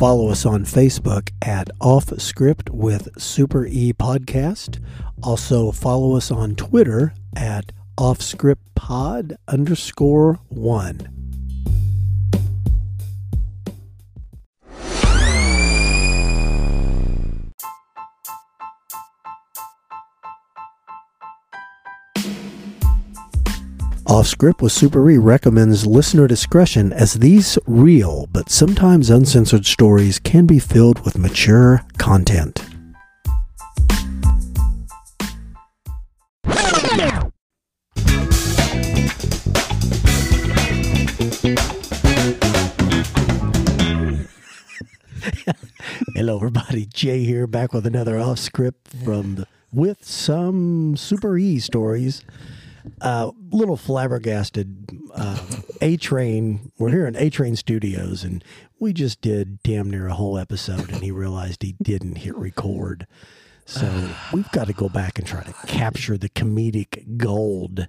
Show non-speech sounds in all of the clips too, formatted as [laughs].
follow us on Facebook at Off Script with Super E Podcast. Also, follow us on Twitter at Off Script Pod underscore one. Off Script with Super E recommends listener discretion as these real but sometimes uncensored stories can be filled with mature content. [laughs] Hello, everybody. Jay here, back with another off script from the, with some Super E stories uh, little flabbergasted. Uh, a Train, we're here in A Train Studios, and we just did damn near a whole episode, and he realized he didn't hit record. So [sighs] we've got to go back and try to capture the comedic gold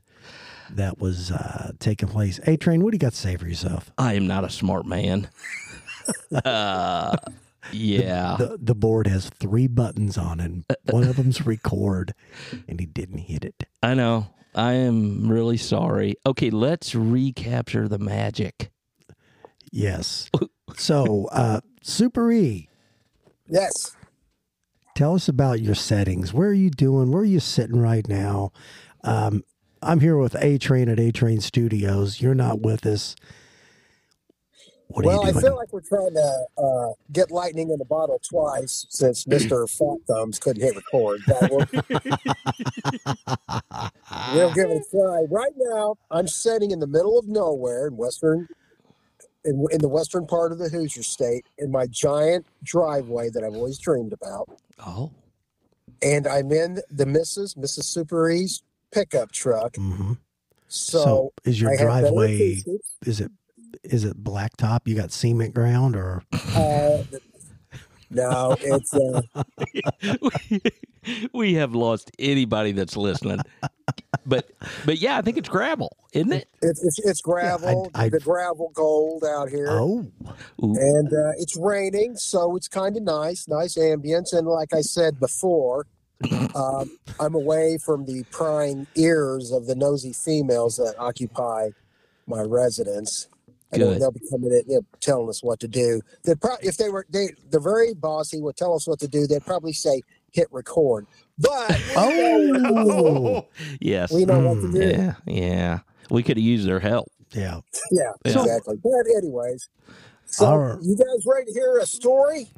that was uh, taking place. A Train, what do you got to say for yourself? I am not a smart man. [laughs] uh, yeah. The, the board has three buttons on it. and One of them's record, and he didn't hit it. I know. I am really sorry. Okay, let's recapture the magic. Yes. [laughs] So, uh, Super E, Yes. tell us about your settings. Where are you doing? Where are you sitting right now? Um, I'm here with A Train at A Train Studios. You're not with us. What well, I feel like we're trying to uh, get lightning in the bottle twice since Mister [laughs] Fat Thumbs couldn't hit record. We'll, we'll give it a try. Right now, I'm sitting in the middle of nowhere in western, in, in the western part of the Hoosier State, in my giant driveway that I've always dreamed about, Oh, and I'm in the Mrs. Mrs. Super E's pickup truck. Mhm. So, So, is your I driveway is it is it blacktop? You got cement ground or Uh, no, it's uh, [laughs] we have lost anybody that's listening. But but yeah, I think it's gravel, isn't it? It's it's, it's gravel, I- the gravel gold out here, oh Ooh. and uh, it's raining, so it's kind of nice, nice ambience. And like I said before, um, I'm away from the prying ears of the nosy females that occupy my residence. I know Good. they'll be coming in, you know, telling us what to do. They pro- if they were they they're very bossy, would tell us what to do. They'd probably say hit record, but oh [laughs] yes. we know what to Mm, do. Yeah, yeah. We could have used their help. yeah. Yeah, Yeah. exactly. But anyways, so Our- you guys ready to hear a story?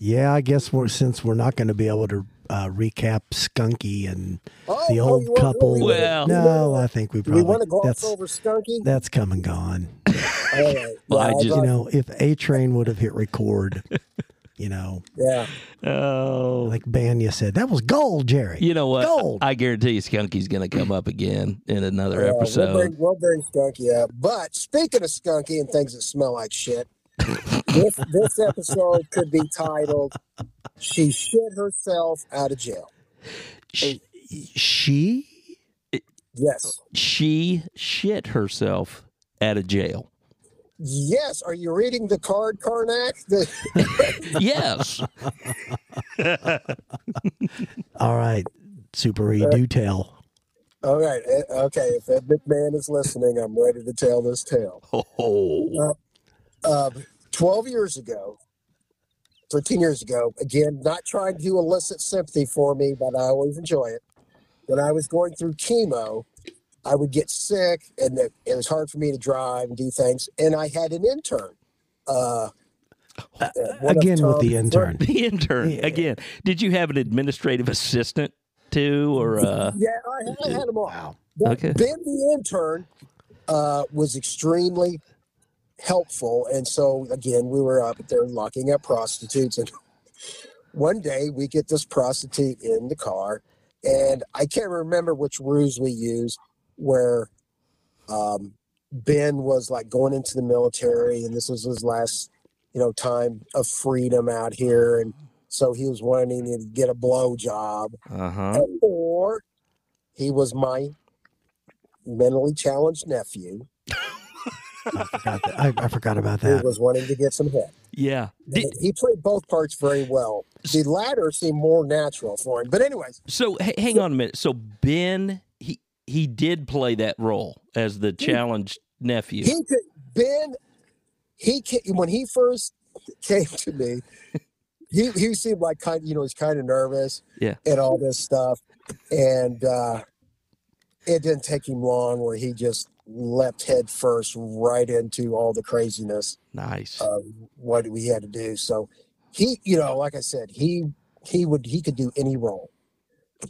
Yeah, I guess we're since we're not going to be able to uh, recap Skunky and Oh, the oh, old you want- couple. you want- Well- no, I think we we probably want to gloss that's over Skunky. that's come and gone. All right. [laughs] Well, I just- You know, if A Train would have hit record, [laughs] you know, yeah. Oh, like Bania said, that was gold, Jerry. you know what? Gold. I guarantee you, Skunky's going to come up again in another Yeah, We'll episode. bring, we'll bring Skunky up. But speaking of Skunky and things that smell like shit, [laughs] this this episode could be titled "She Shit Herself Out of Jail." Sh- She? Yes. she shit herself out of jail. Yes. Are you reading the card, Karnak? The, [laughs] Yes. [laughs] All right, Super E, Uh, do tell. all right. eh, Okay. If Ed McMahon is listening, I'm ready to tell this tale. Oh. um, 12 years ago, 13 years ago, again, not trying to elicit sympathy for me, but I always enjoy it. When I was going through chemo, I would get sick and it, it was hard for me to drive and do things. And I had an intern. Uh, uh, Again with the intern. [laughs] The intern Yeah. again. Did you have an administrative assistant too, or uh? Yeah, I, I had them all. Wow. But Okay. Ben, the intern, uh, was extremely helpful. And so, again, we were up there locking up prostitutes. And [laughs] one day we get this prostitute in the car. And I can't remember which ruse we used where um, Ben was like going into the military and this was his last, you know, time of freedom out here. And so he was wanting to get a blow job Uh huh. or he was my mentally challenged nephew. I forgot, that. I, I forgot about He that. was wanting to get some head. Yeah. Did, he played both parts very well. The latter seemed more natural for him. But anyways, so h- hang on a minute. So Ben, he he did play that role as the challenged nephew. he could Ben. He ca- when he first came to me, he he seemed like kind. You know, he's kind of nervous. Yeah. And all this stuff, and uh, it didn't take him long where he just leapt head first right into all the craziness. nice. of what we had to do. So he, you know, like I said, he he would he could do any role,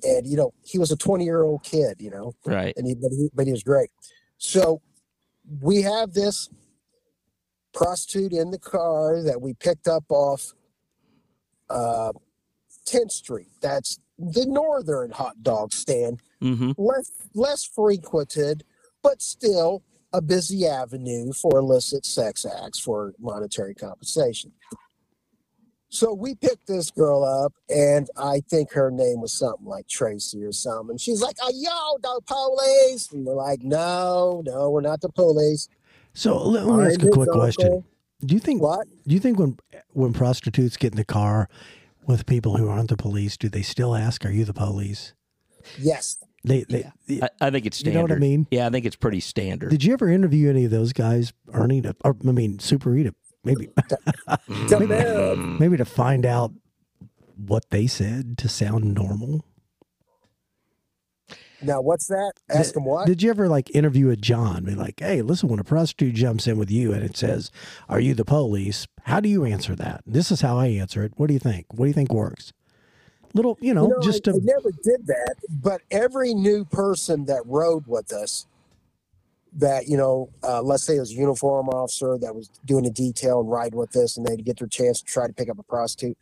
and you know, he was a twenty year old kid, you know, right. and he but he but he was great. So we have this prostitute in the car that we picked up off uh 10th Street. That's the northern hot dog stand Mm-hmm. less less frequented, but still a busy avenue for illicit sex acts for monetary compensation. So we picked this girl up, and I think her name was something like Tracy or something. And she's like, "Oh, yo, the police!" And we're like, "No, no, we're not the police." So let, me ask a quick question. Do you think What? do you think when when prostitutes get in the car with people who aren't the police, do they still ask, "Are you the police?" Yes. They they. I, I think it's standard. You know what I mean? Yeah, I think it's pretty standard. Did you ever interview any of those guys, Ernie? To, or I mean, Super Rita, maybe The mayor- [laughs] maybe to find out what they said to sound normal. Now, what's that? Ask him what? Did you ever like interview a John? Be like, hey, listen, when a prostitute jumps in with you and it says, "Are you the police?" How do you answer that? This is how I answer it. What do you think? What do you think works? Little, you know, You know, just I, to I never did that, but every new person that rode with us, that you know, uh, let's say it was a uniform officer that was doing a detail and ride with us, and they'd get their chance to try to pick up a prostitute.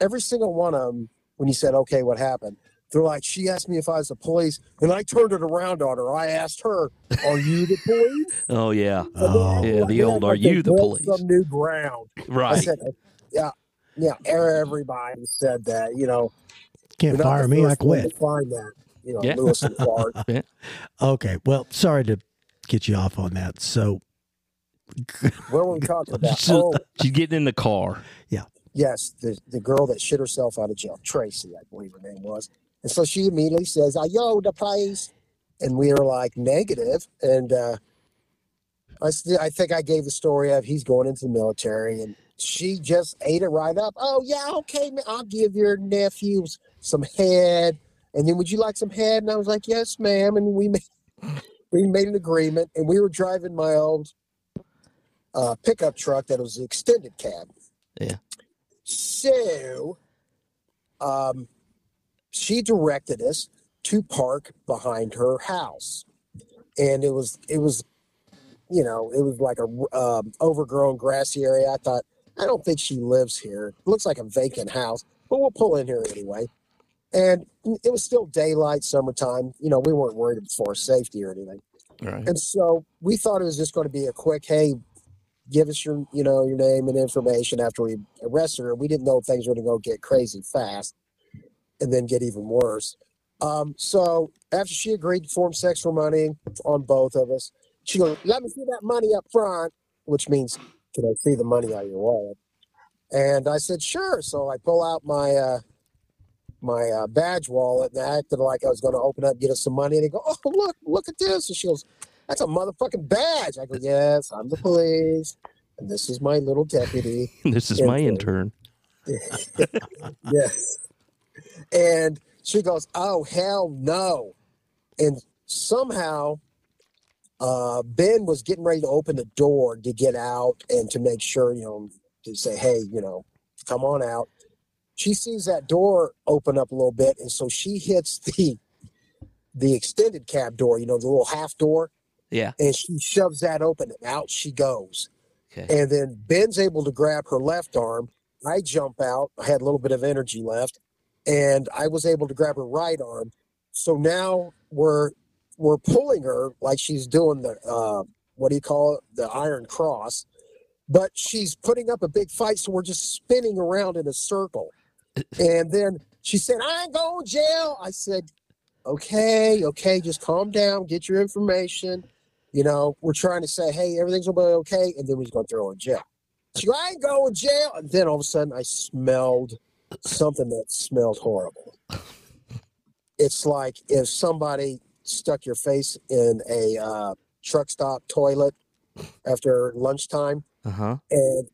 Every single one of them, when you said, "Okay, what happened?" They're like, "She asked me if I was the police, and I turned it around on her. I asked her, "Are you the police?" [laughs] oh yeah, And Oh. Yeah, the old, "Are you the police?" Some new ground. right? I right. said, "Yeah, yeah." Everybody said that. You know, can't you're fire me. I first one to quit. Find that. You know, Yeah. Lewis and Clark. [laughs] yeah. Okay, well, sorry to get you off on that. So, What were we talking about? [laughs] So- Oh, She's getting in the car. Yeah. Yes, the the girl that shit herself out of jail, Tracy, I believe her name was. And so she immediately says, "I yo the place," and we are like negative. And uh, I st- I think I gave the story of he's going into the military, and she just ate it right up. Oh yeah, okay, ma- I'll give your nephews some head. And then, would you like some head? And I was like, yes, ma'am. And we [laughs] made we made an agreement, and we were driving my old uh, pickup truck that was the extended cab. Yeah. So, um, she directed us to park behind her house, and it was it was, you know, it was like a um, overgrown grassy area. I thought, I don't think she lives here. It looks like a vacant house, but we'll pull in here anyway. And it was still daylight, summertime. You know, we weren't worried for safety or anything. Right. And so we thought it was just going to be a quick, hey, give us your, you know, your name and information after we arrested her. We didn't know things were going to go get crazy fast and then get even worse. Um, so after she agreed to form sex for money on both of us, she goes, let me see that money up front, which means, can I see the money out of your wallet? And I said, sure. So I pull out my, uh, my uh, badge wallet and I acted like I was going to open up, get us some money. And they go, oh, look, look at this. And she goes, that's a motherfucking badge. I go, yes, I'm the police. And this is my little deputy. [laughs] this is my intern. [laughs] yes. And she goes, oh, hell no. And somehow uh, Ben was getting ready to open the door to get out and to make sure, you know, to say, hey, you know, come on out. She sees that door open up a little bit. And so she hits [laughs] the the extended cab door, you know, the little half door, Yeah. and she shoves that open and out she goes. Okay. And then Ben's able to grab her left arm. I jump out. I had a little bit of energy left, and I was able to grab her right arm. So now we're we're pulling her like she's doing the uh, what do you call it, the Iron Cross, but she's putting up a big fight. So we're just spinning around in a circle. [laughs] And then she said, "I ain't going to jail." I said, "Okay, okay, just calm down, get your information." You know, we're trying to say, hey, everything's gonna be okay, and then we're gonna throw her in jail. She go, I ain't going to jail. And then all of a sudden I smelled something that smelled horrible. [laughs] It's like if somebody stuck your face in a uh, truck stop toilet after lunchtime Uh huh. and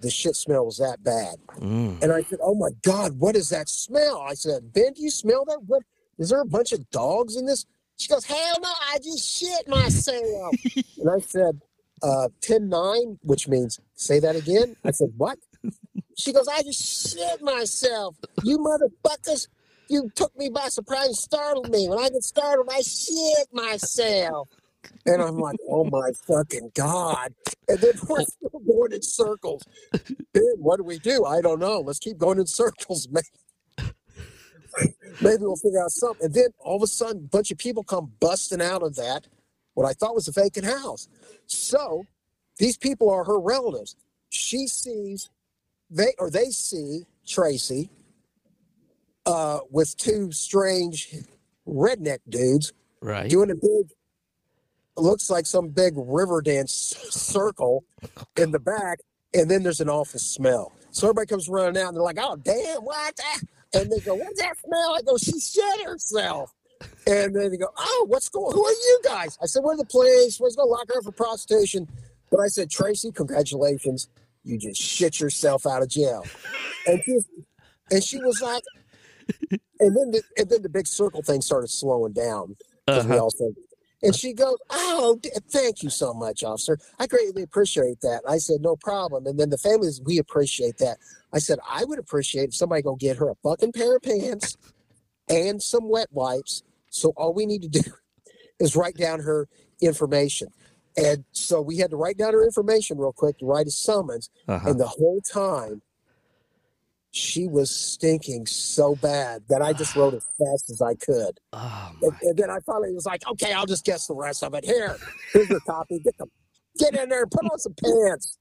the shit smell was that bad. Mm. And I said, Oh my God, what is that smell? I said, Ben, do you smell that? What is there a bunch of dogs in this? She goes, Hell no, I just shit myself. [laughs] and I said, uh 10 9, which means say that again. I said, What? [laughs] She goes, I just shit myself. You motherfuckers, you took me by surprise startled me. When I get startled, I shit myself. And I'm like, oh my fucking God. And then we're [laughs] still going in circles. Ben, what do we do? I don't know. Let's keep going in circles. [laughs] Maybe, maybe we'll figure out something. And then all of a sudden, a bunch of people come busting out of that, what I thought was a vacant house. So these people are her relatives. She sees, they or they see Tracy uh, with two strange redneck dudes Right. doing a big looks like some big river dance circle [laughs] in the back and then there's an awful smell. So everybody comes running out and they're like oh damn what the-" and they go what's that smell? I go she shit herself. And then they go oh what's going who are you guys? I said we're the police. We're going to lock her up for prostitution. But i said tracy congratulations. You just shit yourself out of jail. And she, and she was like and then the, and then the big circle thing started slowing down because we Uh-huh. all said, and she goes, "Oh, thank you so much, officer. I greatly appreciate that." I said, "No problem." And then the families, we appreciate that. I said, "I would appreciate if somebody go get her a fucking pair of pants and some wet wipes. So all we need to do [laughs] is write down her information." And so we had to write down her information real quick to write a summons. Uh-huh. And the whole time, she was stinking so bad that I just wrote as [sighs] fast as I could. Oh And, and then I finally was like, okay, I'll just guess the rest of it. Here, here's your copy. Get them, get in there, put on some pants.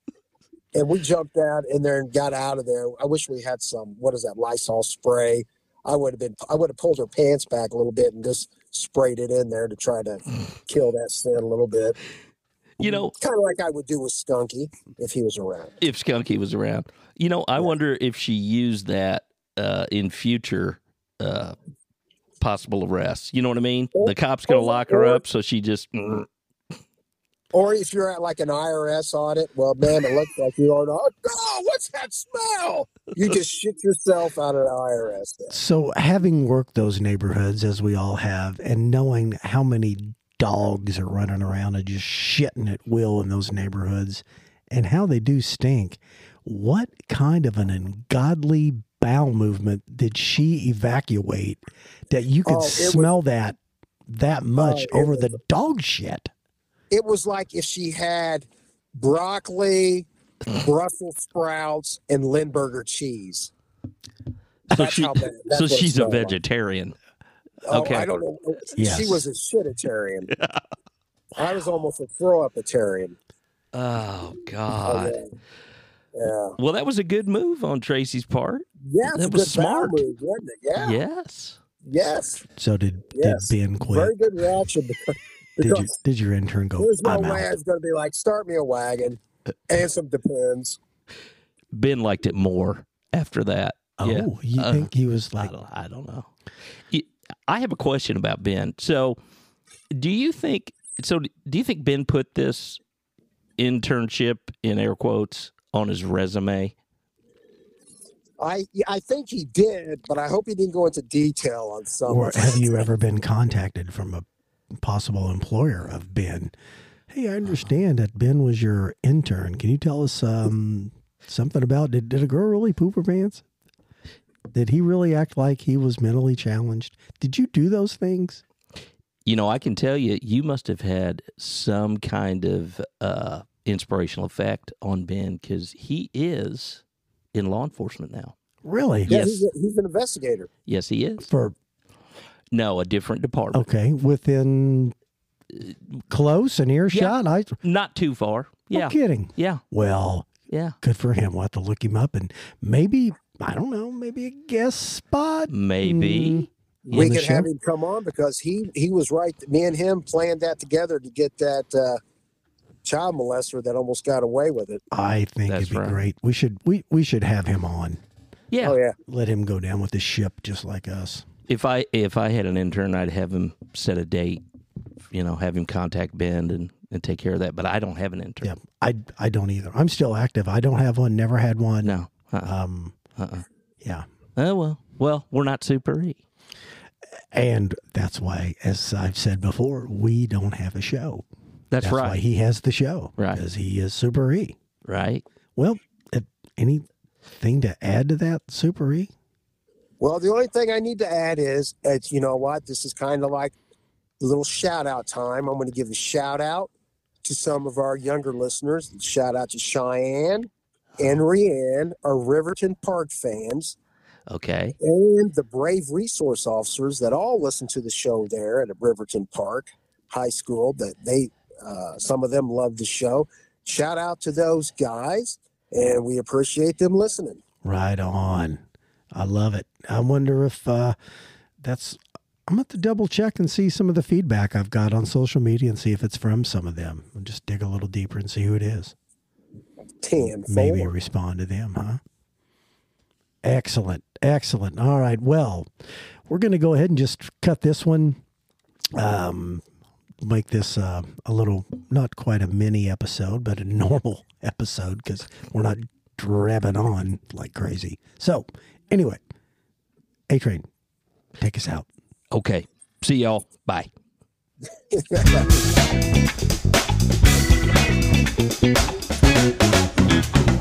And we jumped out in there and got out of there. I wish we had some. What is that Lysol spray? I would have been. I would have pulled her pants back a little bit and just sprayed it in there to try to [sighs] kill that sin a little bit. You know, Kind of like I would do with Skunky if he was around. if Skunky was around. You know, I wonder if she used that uh, in future uh, possible arrests. You know what I mean? The cop's going to lock her up, so she just. mm, Or if you're at like an IRS audit, well, man, it looks like you are. Not. Oh, what's that smell? You just shit yourself out of the IRS. then. So, having worked those neighborhoods as we all have, and knowing how many dogs are running around and just shitting at will in those neighborhoods, and how they do stink, what kind of an ungodly bowel movement did she evacuate that you could Oh, it was- smell that that oh, much it over was- the dog shit? It was like if she had broccoli, mm. Brussels sprouts, and Limburger cheese. So, That's she, how bad. That's so she's a vegetarian. like. Vegetarian. Oh, okay. I don't know. She was a shititarian. [laughs] I was almost a throw upitarian. Oh, Oh, God. yeah. Yeah. Well, that was a good move on Tracy's part. Yeah, That was smart. move, wasn't it? Yeah. Yes. Yes. So did Yes. did Ben quit? Very good reaction [laughs] Did you, did your intern go? there's no I'm way I was going to be like, start me a wagon and some depends. Ben liked it more after that. Oh, yeah. you Uh, think he was I like? don't, I don't know. Y- I have a question about Ben. So, do you think? So, do you think Ben put this internship in air quotes on his resume? I I think he did, but I hope he didn't go into detail on some. Or have you ever been contacted from a possible employer of Ben? Hey, I understand that Ben was your intern. Can you tell us um, something about did, did a girl really poop her pants? Did he really act like he was mentally challenged? Did you do those things? You know, I can tell you, you must have had some kind of uh, inspirational effect on Ben because he is in law enforcement now. Really? Yeah, Yes. he's, a, he's an investigator. Yes, he is. For No, a different department. okay, within close and earshot. I Not too far. Yeah, no Yeah. kidding. Yeah. Well, Yeah. good for him. We'll have to look him up and maybe I don't know, maybe a guest spot. Maybe. in we the could show? have him come on because he he was right. Me and him planned that together to get that uh, child molester that almost got away with it. I think That's it'd be right. great. We should we we should have him on. Yeah. Oh yeah, Let him go down with the ship just like us. If I if I had an intern, I'd have him set a date. You know, have him contact Ben and, and take care of that. But I don't have an intern. Yeah, I I don't either. I'm still active. I don't have one. Never had one. No. Uh-uh. Um. Uh-uh. Yeah. Oh well. Well, we're not Super E. And that's why, as I've said before, we don't have a show. That's, That's right. why he has the show. Right. Because he is Super E. right. Well, uh, anything to add to that, Super E? Well, the only thing I need to add is, it's, you know what? This is kind of like a little shout out time. I'm going to give a shout out to some of our younger listeners. Shout out to Cheyenne and Rianne, are Riverton Parke fans, Okay. and the brave resource officers that all listen to the show there at Riverton Parke High School. That they, uh, some of them love the show. Shout out to those guys, and we appreciate them listening. Right on. I love it. I wonder if uh, that's. I'm going to double check and see some of the feedback I've got on social media and see if it's from some of them. I'll just dig a little deeper and see who it is. Ten, Maybe four. respond to them, huh? Excellent. Excellent. All right. Well, we're going to go ahead and just cut this one. Um, make this uh, a little, not quite a mini episode, but a [laughs] normal episode because we're not drabbing on like crazy. So, anyway, A Train, take us out. Okay. See y'all. Bye. Thank [laughs] you. Música